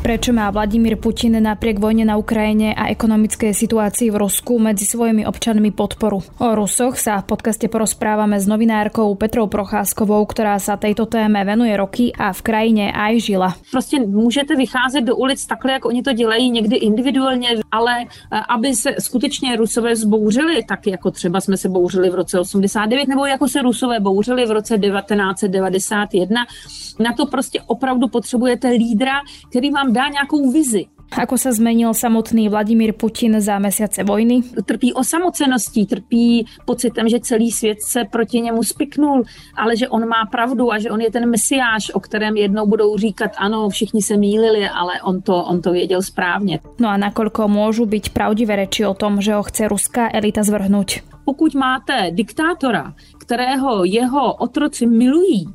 Prečo má Vladimír Putin napriek vojne na Ukrajine a ekonomickej situácii v Rusku medzi svojimi občanmi podporu? O Rusoch sa v podcaste porozprávame s novinárkou Petrou Procházkovou, ktorá sa tejto téme venuje roky a v krajine aj žila. Prostě můžete vycházet do ulic takhle, jak oni to dělají někdy individuálně, ale eh, aby se skutečně Rusové zbouřili, tak jako třeba jsme se bouřili v roce 89, nebo jako se Rusové bouřili v roce 1991, na to prostě opravdu potřebujete lídra, který vám dá nějakou vizi. Ako sa zmenil samotný Vladimír Putin za mesiace vojny? Trpí osamoceností, trpí pocitem, že celý svět se proti němu spiknul, ale že on má pravdu a že on je ten mesiáš, o kterém jednou budou říkat, ano, všichni se mýlili, ale on to, on to věděl správně. No a nakoľko môžu byť pravdivé reči o tom, že ho chce ruská elita zvrhnúť? Pokud máte diktátora, kterého jeho otroci milují,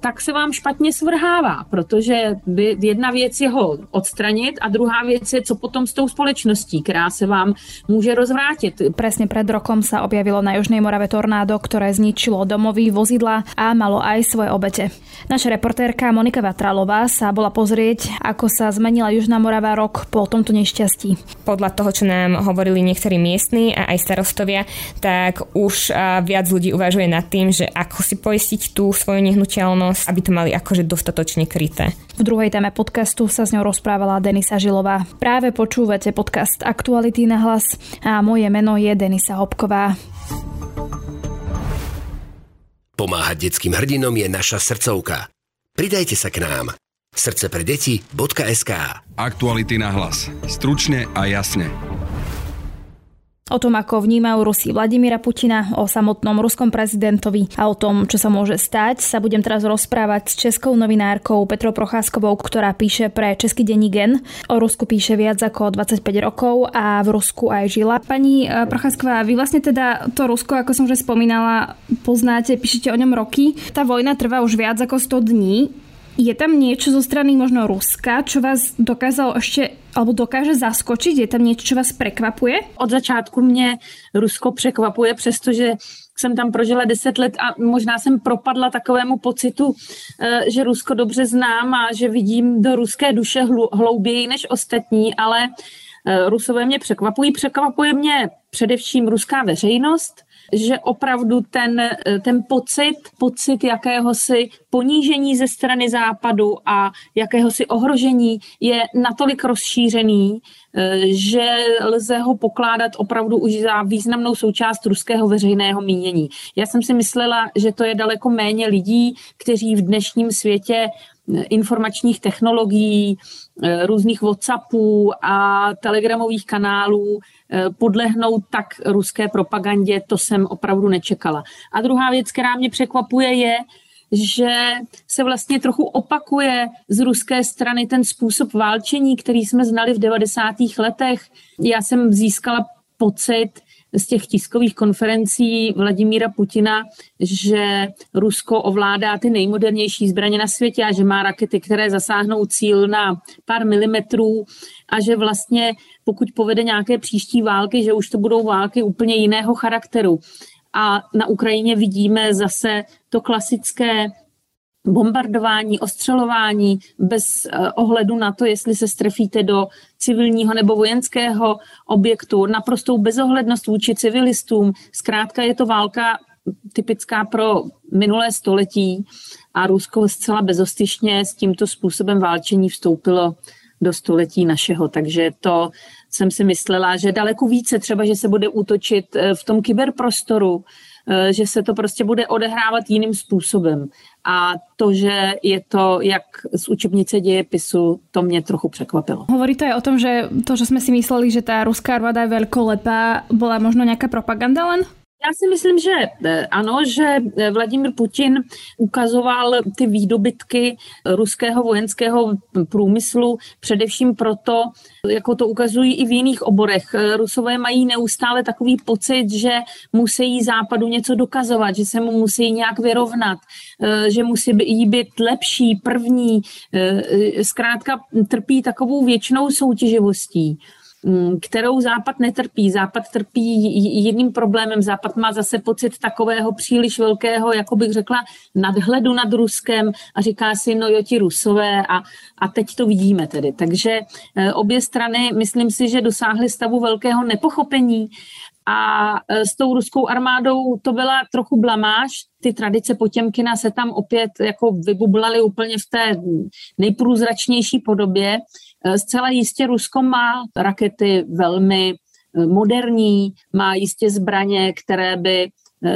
tak se vám špatně svrhává, protože jedna věc je ho odstranit a druhá věc je, co potom s tou společností, která se vám může rozvrátit. Presne pred rokom sa objavilo na Južnej Morave tornádo, ktoré zničilo domovy, vozidla a malo aj svoje obete. Naša reportérka Monika Vatralová sa bola pozrieť, ako sa zmenila Južná Morava rok po tomto nešťastí. Podľa toho, čo nám hovorili niektorí miestni a aj starostovia, tak už viac ľudí uvažuje nad tým, že ako si poistiť tú svoju nehnuteľnosť zraniteľnosť, aby to mali akože dostatočne kryté. V druhej téme podcastu sa s ňou rozprávala Denisa Žilová. Práve počúvate podcast Aktuality na hlas a moje meno je Denisa Hopková. Pomáhať detským hrdinom je naša srdcovka. Pridajte sa k nám. Srdce pre deti.sk Aktuality na hlas. Stručne a jasne. O tom, ako vnímajú Rusi Vladimíra Putina, o samotnom ruskom prezidentovi a o tom, čo sa môže stať, sa budem teraz rozprávať s českou novinárkou Petrou Procházkovou, ktorá píše pre Český denní Gen. O Rusku píše viac ako 25 rokov a v Rusku aj žila. Pani eh, Procházková, vy vlastne teda to Rusko, ako som už spomínala, poznáte, píšete o ňom roky. Tá vojna trvá už viac ako 100 dní. Je tam niečo zo strany možno Ruska, čo vás dokázalo ešte alebo dokáže zaskočit? Je tam něco, co vás překvapuje? Od začátku mě Rusko překvapuje, přestože jsem tam prožila deset let a možná jsem propadla takovému pocitu, eh, že Rusko dobře znám a že vidím do ruské duše hlouběji než ostatní, ale eh, Rusové mě překvapují. Překvapuje mě především ruská veřejnost, že opravdu ten, ten pocit, pocit jakéhosi ponížení ze strany západu a jakéhosi ohrožení je natolik rozšířený, že lze ho pokládat opravdu už za významnou součást ruského veřejného mínění. Já jsem si myslela, že to je daleko méně lidí, kteří v dnešním světě informačních technologií, různých WhatsAppů a telegramových kanálů Eh, podlehnout tak ruské propagandě, to jsem opravdu nečekala. A druhá věc, která mě překvapuje, je, že se vlastně trochu opakuje z ruské strany ten způsob válčení, který jsme znali v 90. letech. Já jsem získala pocit, z těch tiskových konferencí Vladimíra Putina, že Rusko ovládá ty nejmodernější zbraně na světě a že má rakety, které zasáhnou cíl na pár milimetrů a že vlastně pokud povede nějaké příští války, že už to budou války úplně jiného charakteru. A na Ukrajině vidíme zase to klasické bombardování, ostřelování bez eh, ohledu na to, jestli se strefíte do civilního nebo vojenského objektu, naprostou bezohlednost vůči civilistům. Zkrátka je to válka typická pro minulé století a Rusko zcela bezostyšně s tímto způsobem válčení vstoupilo do století našeho. Takže to jsem si myslela, že daleko více třeba, že se bude útočit eh, v tom kyberprostoru, že se to prostě bude odehrávat jiným způsobem. A to, že je to jak z učebnice dějepisu, to mě trochu překvapilo. Hovoríte aj o tom, že to, že jsme si mysleli, že ta ruská armáda je veľkolepá, byla možno nějaká propaganda len? Já si myslím, že eh, ano, že eh, Vladimir Putin ukazoval ty výdobytky ruského vojenského průmyslu především proto, jako to ukazují i v jiných oborech. Eh, Rusové mají neustále takový pocit, že musí západu něco dokazovat, že se mu musí nějak vyrovnat, že musí jí být lepší, první. Zkrátka trpí takovou věčnou soutěživostí. Mm, kterou Západ netrpí. Západ trpí jiným problémem. Západ má zase pocit takového příliš velkého, jako bych řekla, nadhledu nad Ruskem a říká si, no jo, ti Rusové a, a teď to vidíme tedy. Takže eh, obě strany, myslím si, že dosáhly stavu velkého nepochopení a e, s tou ruskou armádou to byla trochu blamáž. Ty tradice Potěmkina se tam opět jako vybublaly úplně v té nejprůzračnější podobě. E, zcela jistě Rusko má rakety velmi e, moderní, má jistě zbraně, které by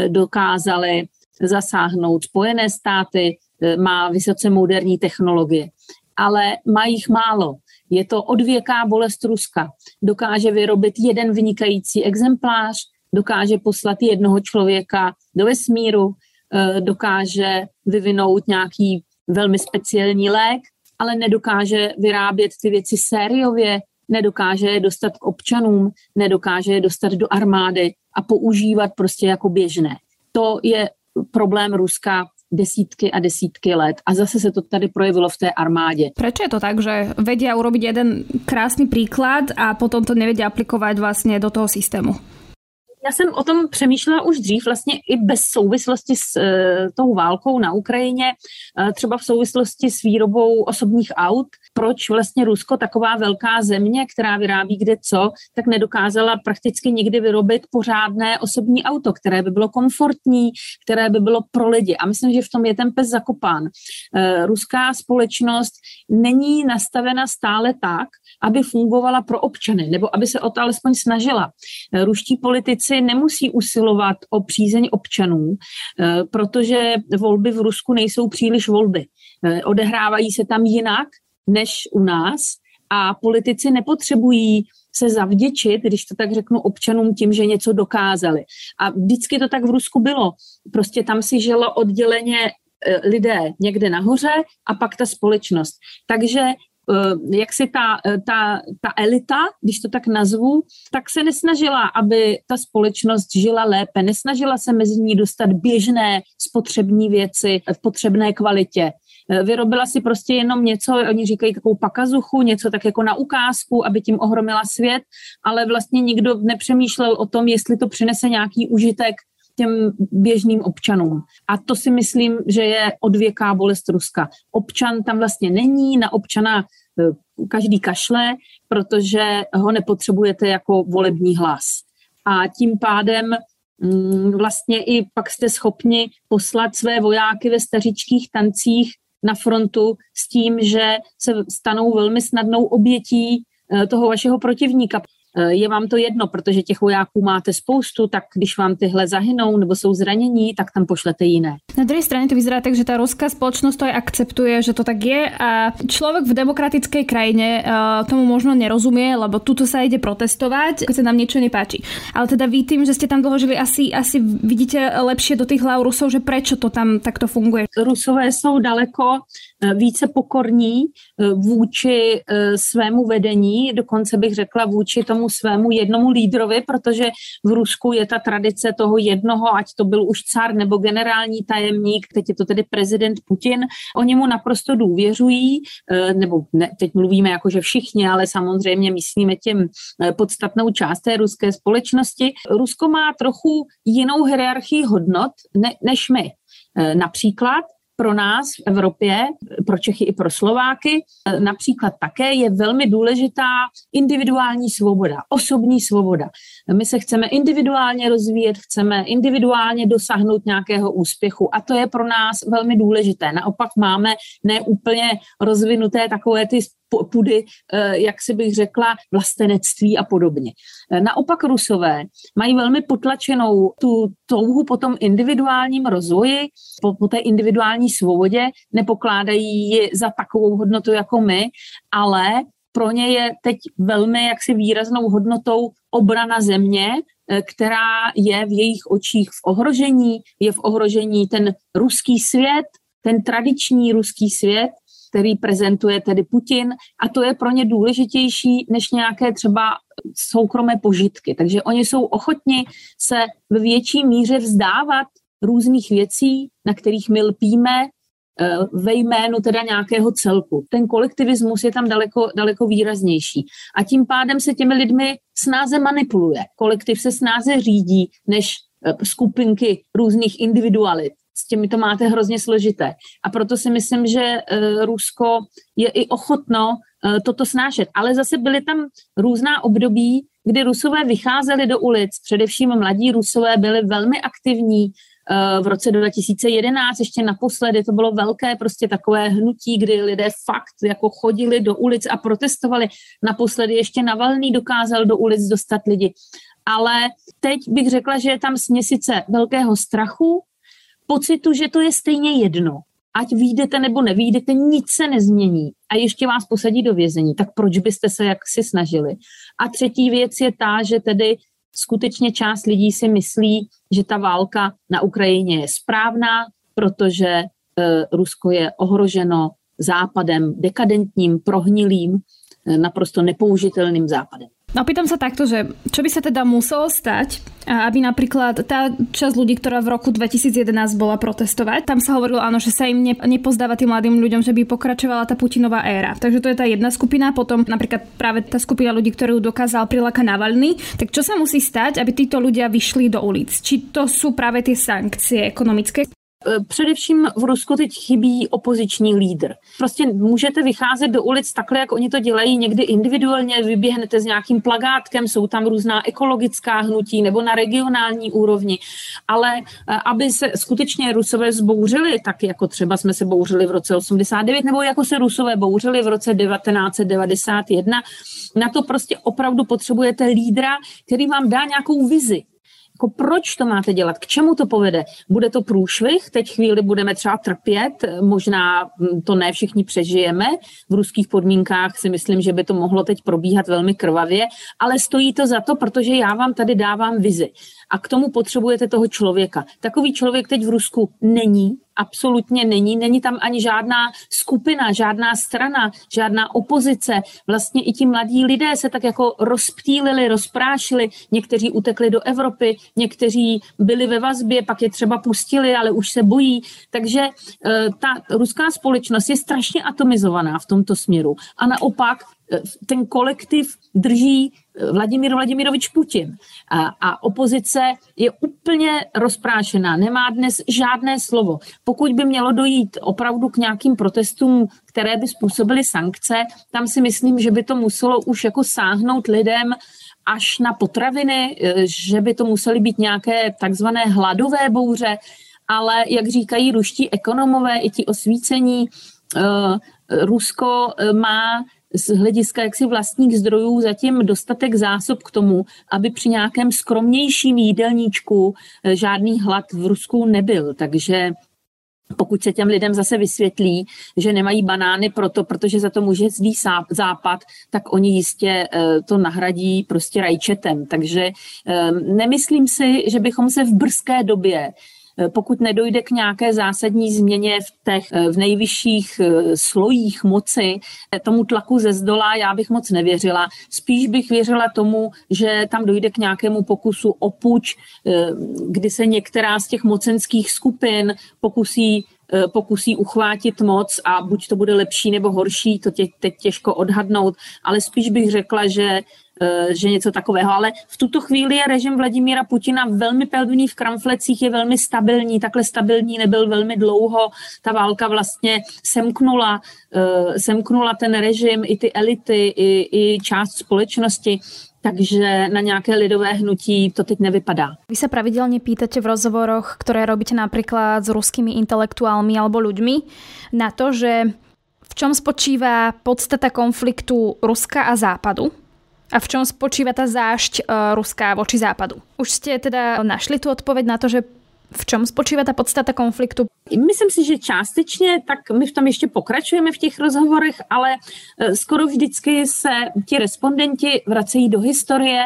dokázaly zasáhnout Spojené státy, má vysoce moderní technologie. Ale má jich málo. Je to odvěká bolest Ruska. Dokáže vyrobit jeden vynikající exemplář, dokáže poslat jednoho člověka do vesmíru, eh, dokáže vyvinout nějaký velmi speciální lék, ale nedokáže vyrábět ty věci sériově, nedokáže je dostat k občanům, nedokáže je dostat do armády a používat prostě jako běžné. To je problém Ruska desítky a desítky let. A zase se to tady projevilo v té armádě. Proč je to tak, že vedia urobiť jeden krásný příklad a potom to nevedia aplikovat vlastně do toho systému? Já jsem o tom přemýšlela už dřív, vlastně i bez souvislosti s e, tou válkou na Ukrajině, e, třeba v souvislosti s výrobou osobních aut, proč vlastně Rusko, taková velká země, která vyrábí kde co, tak nedokázala prakticky nikdy vyrobit pořádné osobní auto, které by bylo komfortní, které by bylo pro lidi. A myslím, že v tom je ten pes zakopán. E, ruská společnost není nastavena stále tak, aby fungovala pro občany, nebo aby se o to alespoň snažila. Ruští politici si nemusí usilovat o přízeň občanů, eh, protože volby v Rusku nejsou příliš volby. Eh, odehrávají se tam jinak než u nás a politici nepotřebují se zavděčit, když to tak řeknu, občanům tím, že něco dokázali. A vždycky to tak v Rusku bylo. Prostě tam si žilo odděleně eh, lidé někde nahoře a pak ta společnost. Takže jak si ta, eh, ta, ta elita, když to tak nazvu, tak se nesnažila, aby ta společnost žila lépe, nesnažila se mezi ní dostat běžné spotřební věci v potřebné kvalitě. Eh, vyrobila si prostě jenom něco, oni říkají takovou pakazuchu, něco tak jako na ukázku, aby tím ohromila svět, ale vlastně nikdo nepřemýšlel o tom, jestli to přinese nějaký užitek těm běžným občanům. A to si myslím, že je odvěká bolest Ruska. Občan tam vlastně není, na občana eh, každý kašle, protože ho nepotřebujete jako volební hlas. A tím pádem mm, vlastně i pak jste schopni poslat své vojáky ve stařičkých tancích na frontu s tím, že se stanou velmi snadnou obětí eh, toho vašeho protivníka. Eh, je vám to jedno, protože těch vojáků máte spoustu, tak když vám tyhle zahynou nebo jsou zranění, tak tam pošlete jiné. Na druhé straně to vyzerá tak, že ta ruská společnost to aj akceptuje, že to tak je a člověk v demokratické krajině uh, tomu možno nerozumie, lebo tuto sa ide protestovať, keď sa nám niečo nepáči. Ale teda vy tým, že ste tam dlho žili, asi, asi vidíte lepšie do tých hlav Rusov, že prečo to tam takto funguje. Rusové jsou daleko eh, více pokorní vůči svému vedení, dokonce bych řekla vůči tomu svému jednomu lídrovi, protože v Rusku je ta tradice toho jednoho, ať to byl už car nebo generální tajemník, teď je to tedy prezident Putin, oni mu naprosto důvěřují, eh, nebo ne, teď mluvíme jako, že všichni, ale samozřejmě myslíme tím eh, podstatnou část té ruské společnosti. Rusko má trochu jinou hierarchii hodnot ne, než my. Eh, například pro nás v Evropě, pro Čechy i pro Slováky, například také je velmi důležitá individuální svoboda, osobní svoboda. My se chceme individuálně rozvíjet, chceme individuálně dosáhnout nějakého úspěchu a to je pro nás velmi důležité. Naopak máme neúplně rozvinuté takové ty pudy, eh, jak si bych řekla, vlastenectví a podobně. Eh, naopak Rusové mají velmi potlačenou tu touhu po tom individuálním rozvoji, po, po té individuální svobodě, nepokládají ji za takovou hodnotu jako my, ale pro ně je teď velmi jaksi výraznou hodnotou obrana země, eh, která je v jejich očích v ohrožení. Je v ohrožení ten ruský svět, ten tradiční ruský svět, který prezentuje tedy Putin a to je pro ně důležitější než nějaké třeba soukromé požitky. Takže oni jsou ochotni se v větší míře vzdávat různých věcí, na kterých my lpíme, eh, ve jménu teda nějakého celku. Ten kolektivismus je tam daleko, daleko výraznější. A tím pádem se těmi lidmi snáze manipuluje. Kolektiv se snáze řídí než eh, skupinky různých individualit s těmi to máte hrozně složité. A proto si myslím, že Rusko je i ochotno toto snášet. Ale zase byly tam různá období, kdy Rusové vycházeli do ulic, především mladí Rusové byli velmi aktivní, eh, v roce 2011, ještě naposledy, to bylo velké prostě takové hnutí, kdy lidé fakt jako chodili do ulic a protestovali. Naposledy ještě Navalný dokázal do ulic dostat lidi. Ale teď bych řekla, že je tam směsice velkého strachu, pocitu, že to je stejně jedno ať výjdete nebo nevídete, nic se nezmění a ještě vás posadí do vězení, tak proč byste se jak si snažili? A třetí věc je ta, že tedy skutečně část lidí si myslí, že ta válka na Ukrajině je správná, protože e, Rusko je ohroženo západem dekadentním, prohnilým, e, naprosto nepoužitelným západem. No pýtam sa takto, že čo by sa teda muselo stať, aby napríklad tá časť ľudí, ktorá v roku 2011 bola protestovať, tam sa hovorilo áno, že sa im ne, nepozdáva tým mladým ľuďom, že by pokračovala tá Putinová éra. Takže to je tá jedna skupina, potom napríklad práve tá skupina ľudí, ktorú dokázal prilákať Navalny. Tak čo sa musí stať, aby títo ľudia vyšli do ulic? Či to sú práve tie sankcie ekonomické? Eh, především v Rusku teď chybí opoziční lídr. Prostě můžete vycházet do ulic takhle, jak oni to dělají, někdy individuálně, vyběhnete s nějakým plagátkem, jsou tam různá ekologická hnutí nebo na regionální úrovni, ale eh, aby se skutečně Rusové zbouřili, tak jako třeba jsme se bouřili v roce 89, nebo jako se Rusové bouřili v roce 1991, na to prostě opravdu potřebujete lídra, který vám dá nějakou vizi, jako proč to máte dělat, k čemu to povede. Bude to průšvih, teď chvíli budeme třeba trpět, možná hm, to ne všichni přežijeme, v ruských podmínkách si myslím, že by to mohlo teď probíhat velmi krvavě, ale stojí to za to, protože já vám tady dávám vizi. A k tomu potřebujete toho člověka. Takový člověk teď v Rusku není, absolutně není. Není tam ani žádná skupina, žádná strana, žádná opozice. Vlastně i ti mladí lidé se tak jako rozptýlili, rozprášili. Někteří utekli do Evropy, někteří byli ve vazbě, pak je třeba pustili, ale už se bojí. Takže eh, ta ruská společnost je strašně atomizovaná v tomto směru. A naopak ten kolektiv drží Vladimír Vladimirovič Putin. A, a opozice je úplně rozprášená, nemá dnes žádné slovo. Pokud by mělo dojít opravdu k nějakým protestům, které by způsobily sankce, tam si myslím, že by to muselo už jako sáhnout lidem až na potraviny, e, že by to musely být nějaké takzvané hladové bouře, ale jak říkají ruští ekonomové, i ti osvícení, Rusko má z hlediska jaksi vlastních zdrojů zatím dostatek zásob k tomu, aby při nějakém skromnějším jídelníčku eh, žádný hlad v Rusku nebyl. Takže pokud se těm lidem zase vysvětlí, že nemají banány proto, protože za to může zlý západ, tak oni jistě eh, to nahradí prostě rajčetem. Takže eh, nemyslím si, že bychom se v brzké době pokud nedojde k nějaké zásadní změně v těch eh, v nejvyšších eh, slojích moci, tomu tlaku ze zdola, já bych moc nevěřila. Spíš bych věřila tomu, že tam dojde k nějakému pokusu o puč, kdy se některá z těch mocenských skupin pokusí pokusí uchvátit moc a buď to bude lepší nebo horší, to tě, teď těžko odhadnout, ale spíš bych řekla, že Eh, že něco takového. Ale v tuto chvíli je režim Vladimíra Putina velmi pevný v kramflecích, je velmi stabilní, takhle stabilní nebyl velmi dlouho. Ta válka vlastně semknula, eh, semknula ten režim, i ty elity, i, i část společnosti. Takže na nějaké lidové hnutí to teď nevypadá. Vy se pravidelně pýtate v rozhovoroch, které robíte například s ruskými intelektuálmi alebo ľuďmi, na to, že v čom spočívá podstata konfliktu Ruska a Západu a v čom spočíva tá zášť uh, Ruská voči západu? Už ste teda našli tu odpoveď na to, že v čom spočívá ta podstata konfliktu? Myslím si, že částečně, tak my v tom ještě pokračujeme v těch rozhovorech, ale eh, skoro vždycky se ti respondenti vracejí do historie,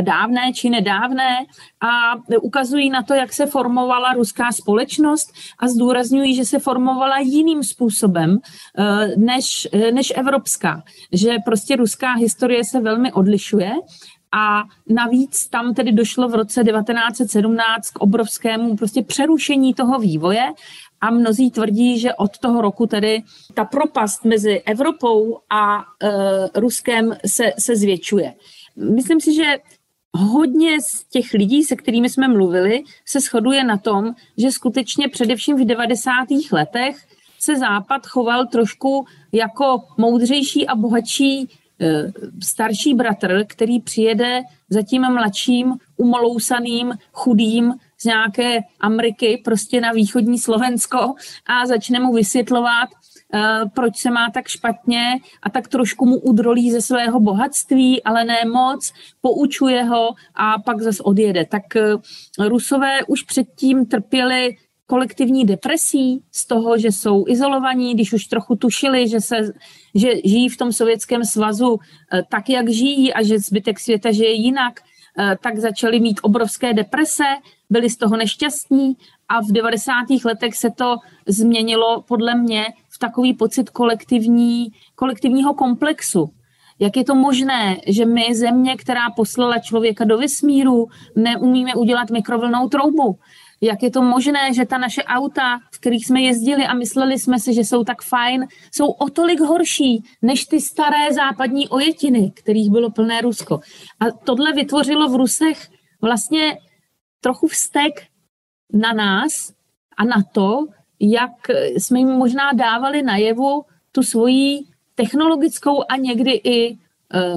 dávné či nedávné a ukazují na to, jak se formovala ruská společnost a zdůrazňují, že se formovala jiným způsobem eh, než, eh, než evropská. Že prostě ruská historie se velmi odlišuje a navíc tam tedy došlo v roce 1917 k obrovskému prostě přerušení toho vývoje a mnozí tvrdí, že od toho roku tedy ta propast mezi Evropou a e, Ruskem se, se zvětšuje. Myslím si, že hodně z těch lidí, se kterými jsme mluvili, se shoduje na tom, že skutečně především v 90. letech se Západ choval trošku jako moudřejší a bohatší e, starší bratr, který přijede za tím mladším, umolousaným, chudým z nějaké Ameriky, prostě na východní Slovensko a začne mu vysvětlovat, Eh, proč se má tak špatně a tak trošku mu udrolí ze svého bohatství, ale ne moc, poučuje ho a pak zase odjede. Tak eh, Rusové už předtím trpěli kolektivní depresí z toho, že jsou izolovaní, když už trochu tušili, že, se, že žijí v tom sovětském svazu eh, tak, jak žijí a že zbytek světa žije jinak, tak začali mít obrovské deprese, byli z toho nešťastní a v 90. letech se to změnilo podle mě v takový pocit kolektivní, kolektivního komplexu. Jak je to možné, že my, země, která poslala člověka do vesmíru, neumíme udělat mikrovlnou troubu? Jak je to možné, že ta naše auta, v kterých jsme jezdili a mysleli jsme si, že jsou tak fajn, jsou o tolik horší než ty staré západní ojetiny, kterých bylo plné Rusko. A tohle vytvořilo v Rusech vlastně trochu vztek na nás a na to, jak jsme jim možná dávali najevu tu svoji technologickou a někdy i e,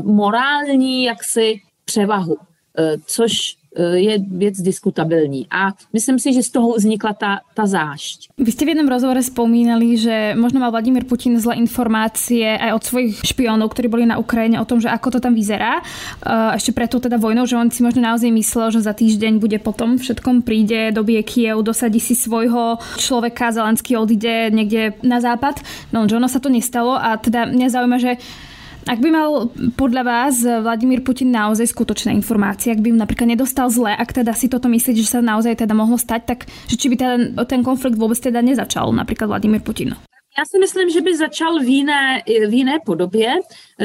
morální jaksi převahu, e, což Eh, je věc diskutabilní. A myslím si, že z toho vznikla ta, ta zášť. Vy ste v jednom rozhovore spomínali, že možno mal Vladimír Putin zlé informácie aj od svojich špionov, ktorí boli na Ukrajine o tom, že ako to tam vyzerá. Eh, ešte preto teda vojnou, že on si možno naozaj myslel, že za týždeň bude potom všetkom príde, dobie Kiev, dosadí si svojho človeka, Zelenský odíde niekde na západ. No, že ono sa to nestalo a teda mňa zaujíma, že ak by mal podľa vás Vladimír Putin naozaj skutočné informácie, ak by napríklad nedostal zle, ak teda si toto myslíte, že sa naozaj teda mohlo stať, tak že či by ten, ten konflikt vôbec teda nezačal, napríklad Vladimír Putin? Já si myslím, že by začal v jiné, v jiné podobě,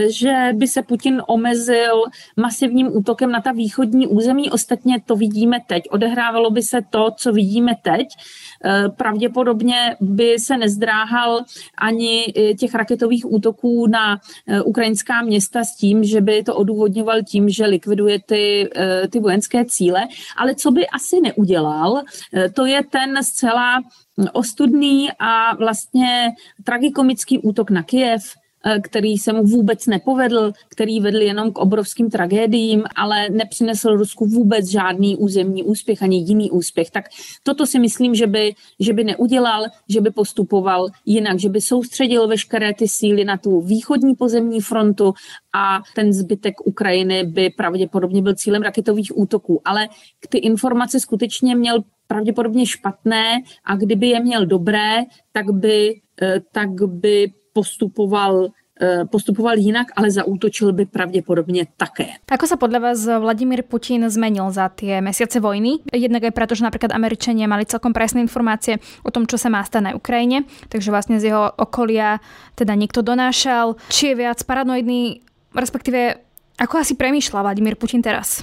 že by se Putin omezil masivním útokem na ta východní území. Ostatně to vidíme teď. Odehrávalo by se to, co vidíme teď. Eh, pravděpodobně by se nezdráhal ani eh, těch raketových útoků na eh, ukrajinská města s tím, že by to odůvodňoval tím, že likviduje ty, ty vojenské cíle. Ale co by asi neudělal, to je ten zcela ostudný a vlastně tragikomický útok na Eh, který se mu vůbec nepovedl, který vedl jenom k obrovským tragédiím, ale nepřinesl Rusku vůbec žádný územní úspěch ani jiný úspěch. Tak toto si myslím, že by, že by neudělal, že by postupoval jinak, že by soustředil veškeré ty síly na tu východní pozemní frontu a ten zbytek Ukrajiny by pravděpodobně byl cílem raketových útoků. Ale ty informace skutečně měl pravděpodobně špatné a kdyby je měl dobré, tak by, eh, tak by postupoval eh, postupoval jinak, ale zaútočil by pravděpodobně také. Ako sa podľa vás Vladimír Putin zmenil za tie mesiace vojny? Jednak aj preto, že napríklad Američania mali celkom presné informácie o tom, čo sa má stať na Ukrajine, takže vlastne z jeho okolia teda niekto donášal. Či je viac paranoidný, respektíve ako asi premýšľa Vladimír Putin teraz?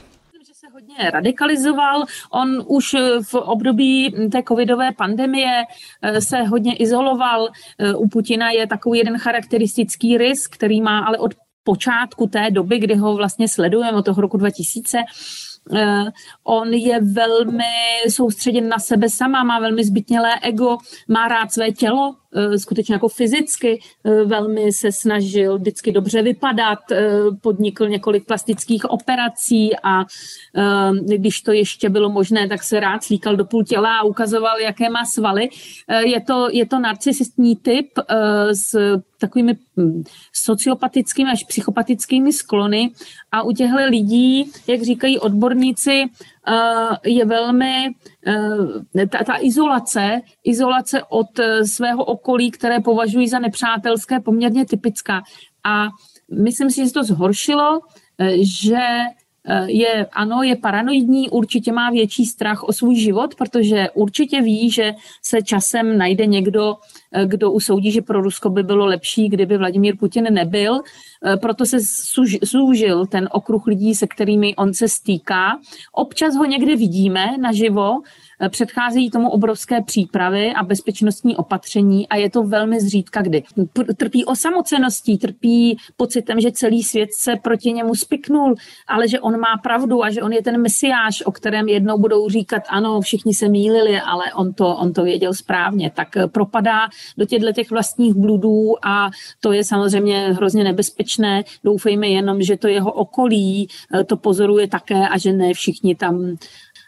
Hodně radikalizoval. On už v období té covidové pandemie eh, se hodně izoloval. Eh, u Putina je takový jeden charakteristický rys, který má ale od počátku té doby, kdy ho vlastně sledujeme od toho roku 2000, Eh, on je velmi soustředěn na sebe sama, má velmi zbytnělé ego, má rád své tělo, eh, skutečně jako fyzicky, eh, velmi se snažil vždycky dobře vypadat, podnikl několik plastických operací a když to ještě bylo možné, tak se rád slíkal do půl těla a ukazoval, jaké má svaly. Je to, je to narcisistní typ s takovými hm, sociopatickými až psychopatickými sklony a u těchto lidí, jak říkají odborníci, eh, je velmi eh, ta, ta izolace, izolace od eh, svého okolí, které považují za nepřátelské, poměrně typická. A myslím si, že se to zhoršilo, že je, ano, je paranoidní, určitě má větší strach o svůj život, protože určitě ví, že se časem najde někdo, kdo usoudí, že pro Rusko by bylo lepší, kdyby Vladimír Putin nebyl. Proto se zúžil ten okruh lidí, se kterými on se stýká. Občas ho někde vidíme naživo, Eh, předcházejí tomu obrovské přípravy a bezpečnostní opatření a je to velmi zřídka kdy. Trpí osamoceností, trpí pocitem, že celý svět se proti němu spiknul, ale že on má pravdu a že on je ten mesiáš, o kterém jednou budou říkat, ano, všichni se mýlili, ale on to, on to věděl správně. Tak eh, propadá do těchto těch vlastních bludů a to je samozřejmě hrozně nebezpečné. Doufejme jenom, že to jeho okolí eh, to pozoruje také a že ne všichni tam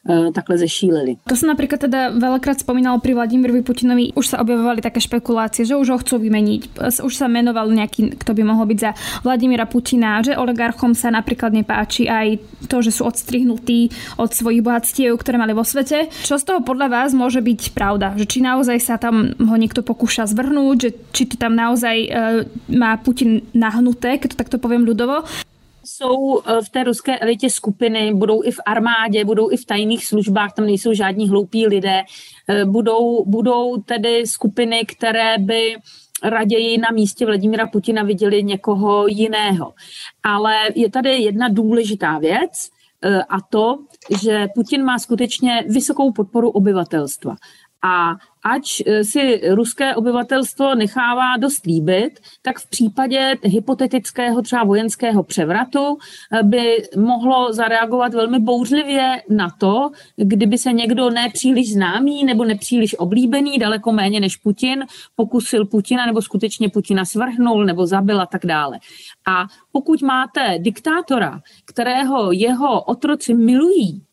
takhle zešílili. To sa napríklad teda veľakrát spomínalo pri Vladimirovi Putinovi, už sa objavovali také špekulácie, že už ho chcú vymeniť, už sa menoval nejaký, kto by mohol byť za Vladimira Putina, že oligarchom sa napríklad nepáči aj to, že sú odstrihnutí od svojich bohatstiev, ktoré mali vo svete. Čo z toho podľa vás môže byť pravda? Že či naozaj sa tam ho niekto pokúša zvrhnúť, že či to tam naozaj e, má Putin nahnuté, keď to takto poviem ľudovo, jsou eh, v té ruské elitě skupiny, budou i v armádě, budou i v tajných službách, tam nejsou žádní hloupí lidé, eh, budou, budou tedy skupiny, které by raději na místě Vladimíra Putina viděli někoho jiného. Ale je tady jedna důležitá věc, eh, a to, že Putin má skutečně vysokou podporu obyvatelstva. A ač e, si ruské obyvatelstvo nechává dost líbit, tak v případě hypotetického třeba vojenského převratu e, by mohlo zareagovat velmi bouřlivě na to, kdyby se někdo nepříliš známý nebo nepříliš oblíbený, daleko méně než Putin, pokusil Putina nebo skutečně Putina svrhnul nebo zabil a tak dále. A pokud máte diktátora, kterého jeho otroci milují,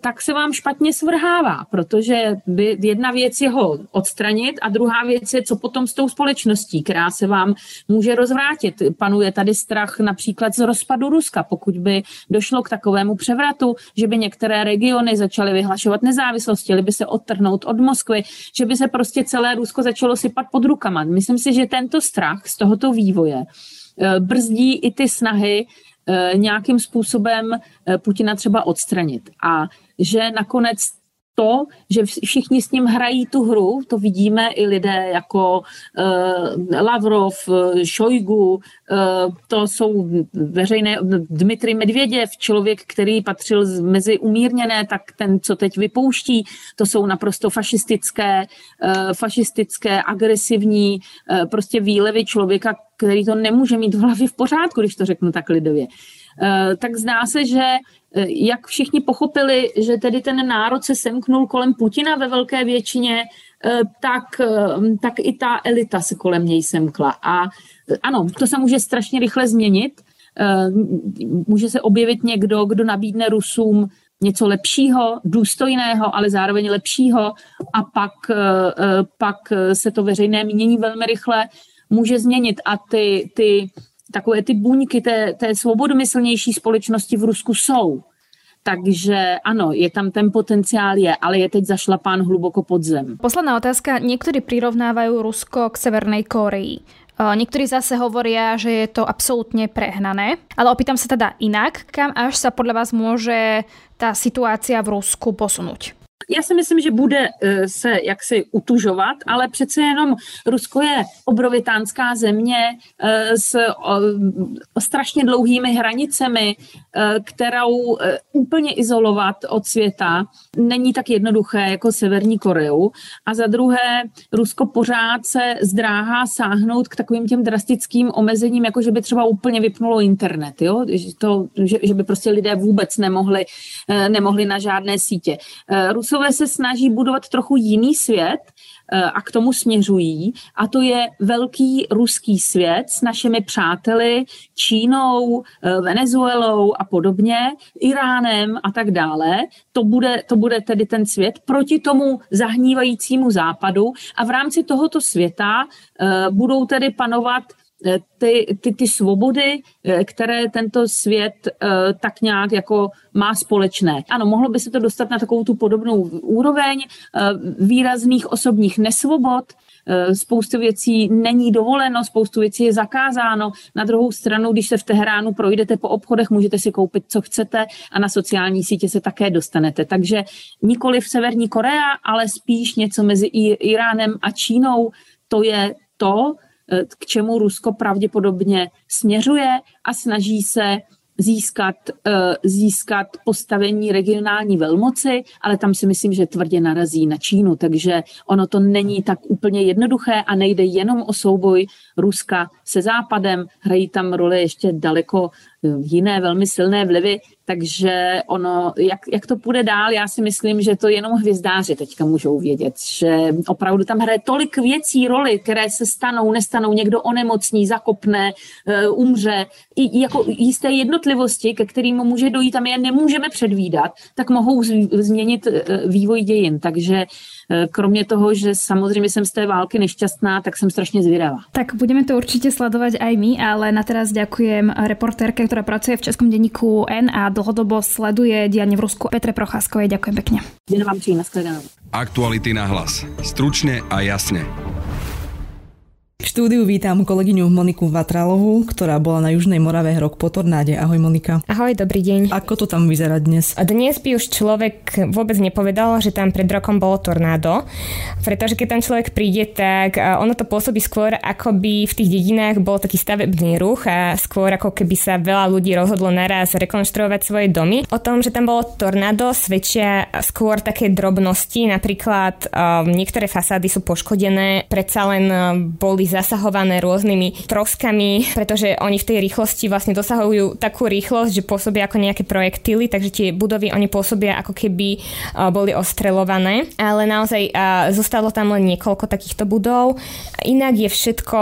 tak se vám špatně svrhává, protože by jedna věc je ho odstranit a druhá věc je, co potom s tou společností, která se vám může rozvrátit. Panuje tady strach například z rozpadu Ruska, pokud by došlo k takovému převratu, že by některé regiony začaly vyhlašovat nezávislost, chtěli by se odtrhnout od Moskvy, že by se prostě celé Rusko začalo sypat pod rukama. Myslím si, že tento strach z tohoto vývoje eh, brzdí i ty snahy Eh, nějakým způsobem eh, Putina třeba odstranit. A že nakonec to, že všichni s ním hrají tu hru, to vidíme i lidé jako uh, Lavrov, Šojgu, uh, to jsou veřejné, Dmitry Medvěděv, člověk, který patřil mezi umírněné, tak ten, co teď vypouští, to jsou naprosto fašistické, uh, fašistické, agresivní uh, prostě výlevy člověka, který to nemůže mít v hlavě v pořádku, když to řeknu tak lidově. Uh, tak zdá se, že Eh, jak všichni pochopili, že tedy ten národ se semknul kolem Putina ve velké většině, eh, tak, eh, tak i ta elita se kolem něj semkla. A ano, to se může strašně rychle změnit. Může se objevit někdo, kdo nabídne Rusům něco lepšího, důstojného, ale zároveň lepšího a pak, pak se to veřejné mínění velmi rychle může změnit a ty, ty takové ty buňky té, té svobodomyslnější společnosti v Rusku jsou. Takže ano, je tam ten potenciál je, ale je teď zašlapán hluboko pod zem. Posledná otázka. Někteří prirovnávají Rusko k Severnej Koreji. Niektorí zase hovoria, že je to absolútne prehnané. Ale opýtam sa teda inak, kam až sa podľa vás môže tá situácia v Rusku posunúť? Já si myslím, že bude eh, se jaksi utužovat, ale přece jenom Rusko je obrovitánská země eh, s strašně dlouhými hranicemi, eh, kterou úplně izolovat od světa není tak jednoduché jako Severní Koreu. A za druhé, Rusko pořád se zdráhá sáhnout k takovým těm drastickým omezením, jako že by třeba úplně vypnulo internet, jo? Že, to, že, že by prostě lidé vůbec nemohli, nemohli na žádné sítě. Ruso Rusové se snaží budovat trochu jiný svět eh, a k tomu směřují. A to je velký ruský svět s našimi přáteli, Čínou, eh, Venezuelou a podobně, Iránem a tak dále. To bude, to bude tedy ten svět proti tomu zahnívajícímu západu. A v rámci tohoto světa eh, budou tedy panovat ty, ty, ty svobody, eh, které tento svět eh, tak nějak jako má společné. Ano, mohlo by se to dostat na takovou tu podobnou úroveň výrazných osobních nesvobod, spoustu věcí není dovoleno, spoustu věcí je zakázáno. Na druhou stranu, když se v Teheránu projdete po obchodech, můžete si koupit, co chcete a na sociální sítě se také dostanete. Takže nikoli v Severní Korea, ale spíš něco mezi Iránem a Čínou, to je to, k čemu Rusko pravděpodobně směřuje a snaží se získat, eh, získat postavení regionální velmoci, ale tam si myslím, že tvrdě narazí na Čínu, takže ono to není tak úplně jednoduché a nejde jenom o souboj Ruska se Západem, hrají tam roli ještě daleko eh, jiné velmi silné vlivy, takže ono, jak, jak to půjde dál, já si myslím, že to jenom hvězdáři teďka můžou vědět, že opravdu tam hraje tolik věcí roli, které se stanou, nestanou, někdo onemocní, zakopne, eh, umře, i jako jisté jednotlivosti, ke kterým může dojít a my je nemůžeme předvídat, tak mohou změnit eh, vývoj dějin, takže kromě toho, že samozřejmě jsem z té války nešťastná, tak jsem strašně zvědavá. Tak budeme to určite sledovať aj my, ale na teraz ďakujem reportérke, ktorá pracuje v Českom denníku N a dlhodobo sleduje dianie v Rusku Petre Procházkovej. Ďakujem pekne. Ďakujem vám, Aktuality na hlas. Stručne a jasne. V štúdiu vítam kolegyňu Moniku Vatralovú, ktorá bola na Južnej Morave rok po tornáde. Ahoj Monika. Ahoj, dobrý deň. Ako to tam vyzerá dnes? A dnes by už človek vôbec nepovedal, že tam pred rokom bolo tornádo, pretože keď tam človek príde, tak ono to pôsobí skôr, ako by v tých dedinách bol taký stavebný ruch a skôr ako keby sa veľa ľudí rozhodlo naraz rekonštruovať svoje domy. O tom, že tam bolo tornádo, svedčia skôr také drobnosti, napríklad um, niektoré fasády sú poškodené, predsa len boli zasahované rôznymi troskami, pretože oni v tej rýchlosti vlastne dosahujú takú rýchlosť, že pôsobia ako nejaké projektily, takže tie budovy oni pôsobia ako keby boli ostrelované, ale naozaj zostalo tam len niekoľko takýchto budov. Inak je všetko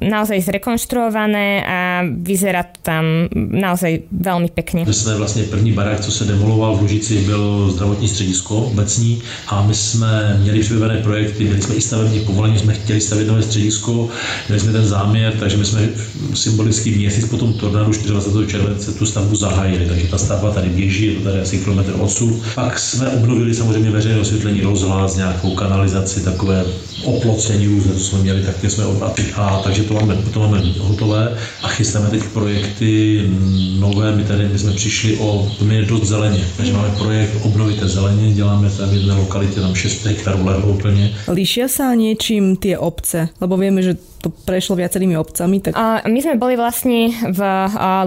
naozaj zrekonštruované a vyzerá tam naozaj veľmi pekne. My jsme vlastně první barák, co se demoloval v Lužici, byl zdravotní středisko obecní a my jsme měli připravené projekty, měli jsme i stavební povolení, jsme chtěli stavět nové středisko, měli jsme ten záměr, takže my jsme symbolický měsíc po tom tornádu 24. července tu stavbu zahájili, takže ta stavba tady běží, je to tady asi kilometr odsud. Pak jsme obnovili samozřejmě veřejné osvětlení, rozhlas, nějakou kanalizaci, takové oplocení různé, co jsme měli, tak jsme a takže to máme, to máme hotové a chystáme teď projekty nové, my tady my jsme přišli o poměrně dost zeleně, takže máme projekt obnovité zeleně, děláme tam v jedné lokalitě, tam 6 hektarů lehlo úplně. Líšia sa niečím tie obce? Lebo vieme, že it to prešlo viacerými obcami. Tak... My sme boli vlastne v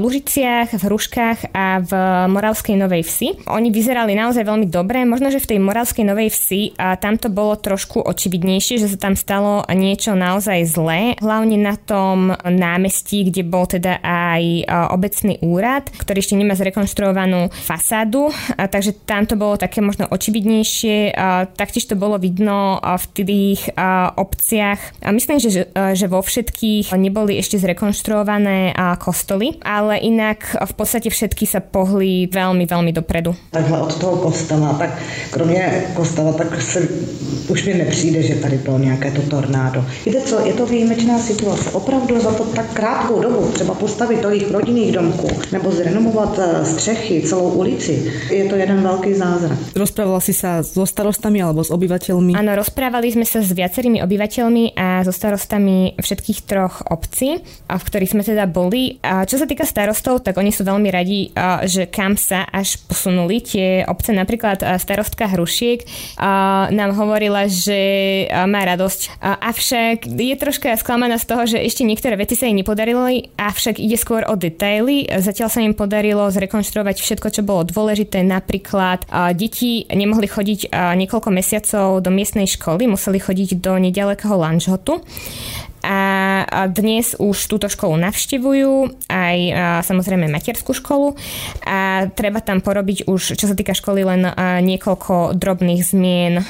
Lužiciach, v Hruškách a v Moravskej Novej Vsi. Oni vyzerali naozaj veľmi dobre. Možno, že v tej Moravskej Novej Vsi a tam to bolo trošku očividnejšie, že sa tam stalo niečo naozaj zlé. Hlavne na tom námestí, kde bol teda aj obecný úrad, ktorý ešte nemá zrekonštruovanú fasádu, takže tam to bolo také možno očividnejšie. Taktiež to bolo vidno v tých obciach. A myslím, že, že vo všetkých neboli ešte zrekonštruované kostoly, ale inak v podstate všetky sa pohli veľmi, veľmi dopredu. Takhle od toho kostela, tak kromě kostela, tak se už mi nepřijde, že tady bylo nějaké to tornádo. Víte co, je to výjimečná situace. Opravdu za to tak krátkou dobu třeba postavit tolik rodinných domků nebo zrenomovat eh, střechy, celou ulici, je to jeden velký zázrak. Rozprávala si sa so starostami alebo s obyvateľmi? Áno, rozprávali sme sa s viacerými obyvateľmi a so starostami všetkých troch obcí, v ktorých sme teda boli. A čo sa týka starostov, tak oni sú veľmi radi, že kam sa až posunuli tie obce. Napríklad starostka Hrušiek nám hovorila, že má radosť. Avšak je troška sklamaná z toho, že ešte niektoré veci sa jej nepodarili, avšak ide skôr o detaily. Zatiaľ sa im podarilo zrekonštruovať všetko, čo bolo dôležité. Napríklad deti nemohli chodiť niekoľko mesiacov do miestnej školy, museli chodiť do nedalekého Lanžhotu a dnes už túto školu navštevujú, aj samozrejme materskú školu a treba tam porobiť už, čo sa týka školy, len niekoľko drobných zmien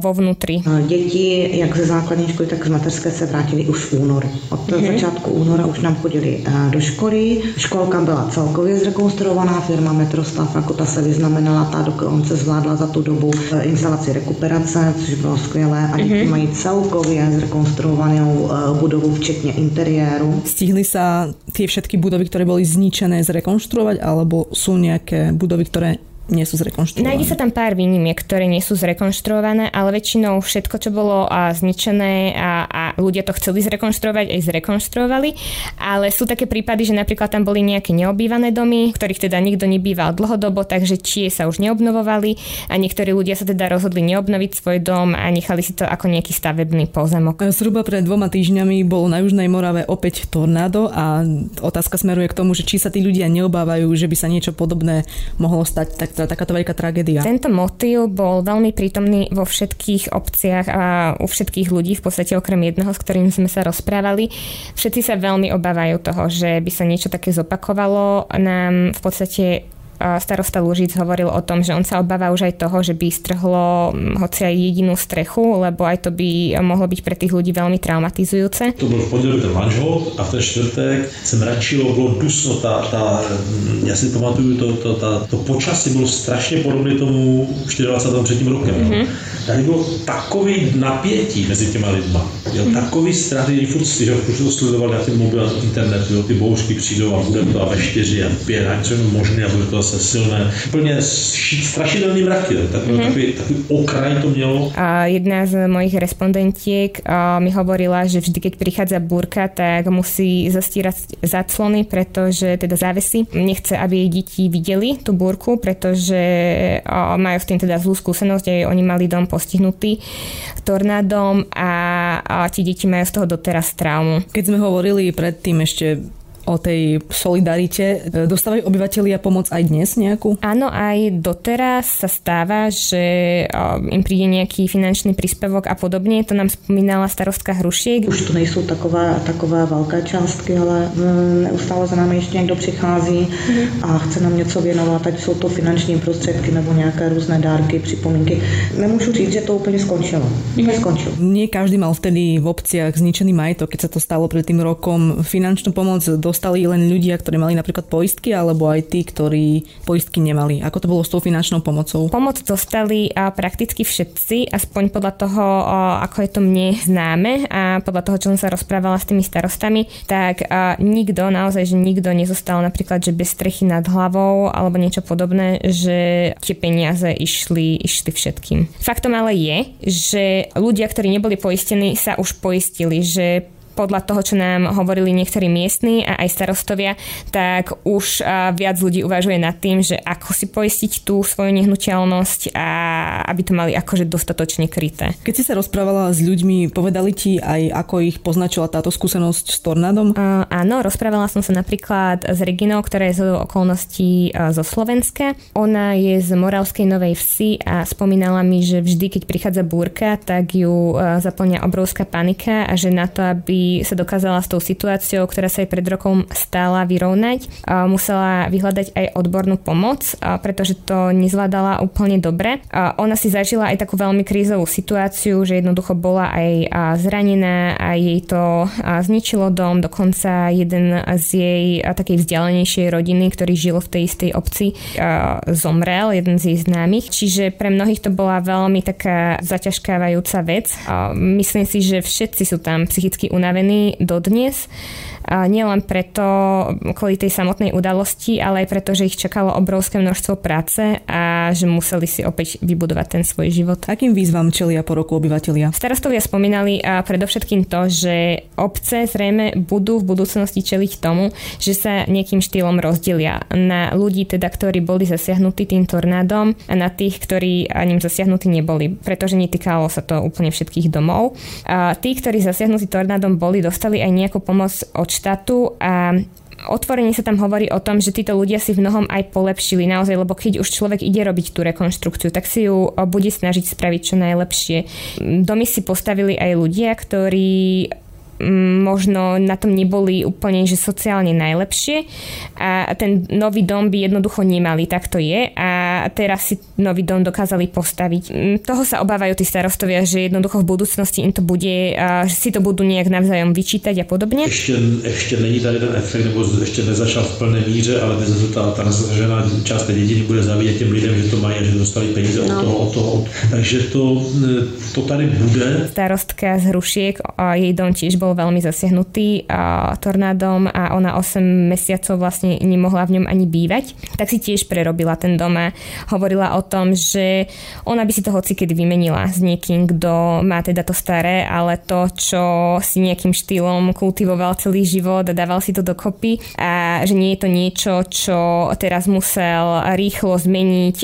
vo vnútri. Děti, jak ze základní školy, tak z materské se vrátili už v únoru. Od mm-hmm. začátku února už nám chodili do školy. Školka byla celkově zrekonstruovaná, firma Metrostav, jako ta se vyznamenala, ta dokonce zvládla za tu dobu e, instalaci rekuperace, což bylo skvělé a děti mm-hmm. mají celkově zrekonstruovanou budovu, včetne interiéru. Stihli sa tie všetky budovy, ktoré boli zničené, zrekonštruovať, alebo sú nejaké budovy, ktoré nie sú zrekonštruované? Nájde sa tam pár výnimiek, ktoré nie sú zrekonštruované, ale väčšinou všetko, čo bolo a, zničené a, a ľudia to chceli zrekonštruovať, aj zrekonštruovali. Ale sú také prípady, že napríklad tam boli nejaké neobývané domy, ktorých teda nikto nebýval dlhodobo, takže tie sa už neobnovovali a niektorí ľudia sa teda rozhodli neobnoviť svoj dom a nechali si to ako nejaký stavebný pozemok. Zhruba pred dvoma týždňami bolo na Južnej Morave opäť tornádo a otázka smeruje k tomu, že či sa tí ľudia neobávajú, že by sa niečo podobné mohlo stať, tak takáto veľká tragédia. Tento motív bol veľmi prítomný vo všetkých obciach a u všetkých ľudí, v podstate okrem jedného, s ktorým sme sa rozprávali. Všetci sa veľmi obávajú toho, že by sa niečo také zopakovalo. Nám v podstate starosta Lužic hovoril o tom, že on sa obáva už aj toho, že by strhlo hoci aj jedinú strechu, lebo aj to by mohlo byť pre tých ľudí veľmi traumatizujúce. To byl v pondělí ten manžel a v ten čtvrtek se mračilo, bylo dusno, ta, ta, já si pamatuju, to, to, ta, to počasí bylo strašně podobné tomu 24. rokem. Mm-hmm. Tady bylo takový napětí mezi těma lidma. Jo, mm-hmm. takový strach, že furt, že to sledovali na ten mobil, internet, jo, ty bouřky přijdou a bude to a ve 4 a 5 a co možné a bude to zase silné. Úplně strašidelný mraky, takový, mm-hmm. takový, takový okraj to mělo. A jedna z mojich respondentiek mi hovorila, že vždy, keď prichádza búrka, tak musí zastírať zaclony, pretože teda závesy. Nechce, aby jej deti videli tú búrku, pretože majú s tým teda zlú skúsenosť, aj oni mali dom postihnutý tornádom a, a ti deti majú z toho doteraz traumu. Keď sme hovorili predtým ešte o tej solidarite. E, dostávajú obyvateľia pomoc aj dnes nejakú? Áno, aj doteraz sa stáva, že im príde nejaký finančný príspevok a podobne. To nám spomínala starostka Hrušiek. Už to nejsou taková, taková velké částky, ale mm, neustále za námi ještě někdo přichází mm-hmm. a chce nám něco věnovat, ať jsou to finanční prostředky nebo nějaké různé dárky, připomínky. Nemůžu říct, že to úplně skončilo. Mm-hmm. Skončilo. Nie každý mal vtedy v obciach zničený majetok, keď sa to stalo pred tým rokom. Finančnú pomoc do dostali len ľudia, ktorí mali napríklad poistky, alebo aj tí, ktorí poistky nemali? Ako to bolo s tou finančnou pomocou? Pomoc dostali prakticky všetci, aspoň podľa toho, ako je to mne známe a podľa toho, čo som sa rozprávala s tými starostami, tak nikto, naozaj, že nikto nezostal napríklad, že bez strechy nad hlavou alebo niečo podobné, že tie peniaze išli, išli všetkým. Faktom ale je, že ľudia, ktorí neboli poistení, sa už poistili, že podľa toho, čo nám hovorili niektorí miestni a aj starostovia, tak už viac ľudí uvažuje nad tým, že ako si poistiť tú svoju nehnuteľnosť a aby to mali akože dostatočne kryté. Keď si sa rozprávala s ľuďmi, povedali ti aj, ako ich poznačila táto skúsenosť s tornádom? Uh, áno, rozprávala som sa napríklad s Reginou, ktorá je z okolností uh, zo Slovenska. Ona je z Moravskej Novej Vsi a spomínala mi, že vždy, keď prichádza búrka, tak ju uh, zaplňa obrovská panika a že na to, aby sa dokázala s tou situáciou, ktorá sa jej pred rokom stála vyrovnať, musela vyhľadať aj odbornú pomoc, pretože to nezvládala úplne dobre. Ona si zažila aj takú veľmi krízovú situáciu, že jednoducho bola aj zranená a jej to zničilo dom, dokonca jeden z jej takej vzdialenejšej rodiny, ktorý žil v tej istej obci, zomrel, jeden z jej známych. Čiže pre mnohých to bola veľmi taká zaťažkávajúca vec. Myslím si, že všetci sú tam psychicky unavení pripravený dodnes nielen preto kvôli tej samotnej udalosti, ale aj preto, že ich čakalo obrovské množstvo práce a že museli si opäť vybudovať ten svoj život. Akým výzvam čelia po roku obyvateľia? Starostovia spomínali a predovšetkým to, že obce zrejme budú v budúcnosti čeliť tomu, že sa nejakým štýlom rozdelia na ľudí, teda, ktorí boli zasiahnutí tým tornádom a na tých, ktorí ním zasiahnutí neboli, pretože netýkalo sa to úplne všetkých domov. A tí, ktorí zasiahnutí tornádom boli, dostali aj nejakú pomoc od štátu a otvorene sa tam hovorí o tom, že títo ľudia si v mnohom aj polepšili naozaj, lebo keď už človek ide robiť tú rekonštrukciu, tak si ju bude snažiť spraviť čo najlepšie. Domy si postavili aj ľudia, ktorí možno na tom neboli úplne že sociálne najlepšie a ten nový dom by jednoducho nemali, tak to je a teraz si nový dom dokázali postaviť. Toho sa obávajú tí starostovia, že jednoducho v budúcnosti im to bude, že si to budú nejak navzájom vyčítať a podobne. Ještě, ještě není tady ten efekt, nebo ještě nezačal v plné míře, ale ta, ta nasažená část té dědiny bude zavíjet těm lidem, že to mají a že dostali peníze no. od toho, od toho. Takže to, to tady bude. Starostka z Hrušiek, jej dom tiež bol bol veľmi zasiahnutý tornádom a ona 8 mesiacov vlastne nemohla v ňom ani bývať, tak si tiež prerobila ten dom a hovorila o tom, že ona by si to hoci kedy vymenila s niekým, kto má teda to staré, ale to, čo si nejakým štýlom kultivoval celý život a dával si to dokopy a že nie je to niečo, čo teraz musel rýchlo zmeniť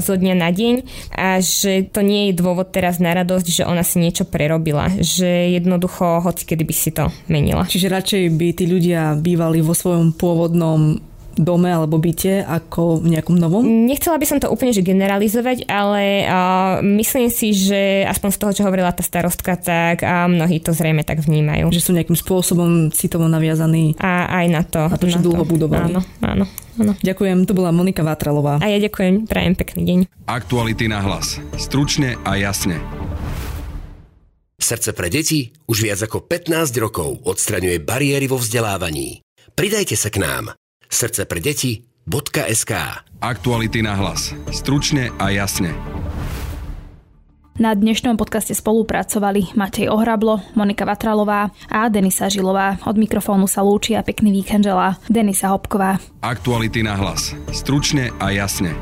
zo dňa na deň a že to nie je dôvod teraz na radosť, že ona si niečo prerobila, že jednoducho hoci kedy by si to menila. Čiže radšej by tí ľudia bývali vo svojom pôvodnom dome alebo byte ako v nejakom novom? Nechcela by som to úplne že generalizovať, ale uh, myslím si, že aspoň z toho, čo hovorila tá starostka, tak uh, mnohí to zrejme tak vnímajú. Že sú nejakým spôsobom citovo naviazaní. A aj na to. Na to, že dlho budovali. Áno, áno. Áno. Ďakujem, to bola Monika Vátralová. A ja ďakujem, prajem pekný deň. Aktuality na hlas. Stručne a jasne. Srdce pre deti už viac ako 15 rokov odstraňuje bariéry vo vzdelávaní. Pridajte sa k nám. Srdce pre deti.sk Aktuality na hlas. Stručne a jasne. Na dnešnom podcaste spolupracovali Matej Ohrablo, Monika Vatralová a Denisa Žilová. Od mikrofónu sa lúči a pekný víkend želá Denisa Hopková. Aktuality na hlas. Stručne a jasne.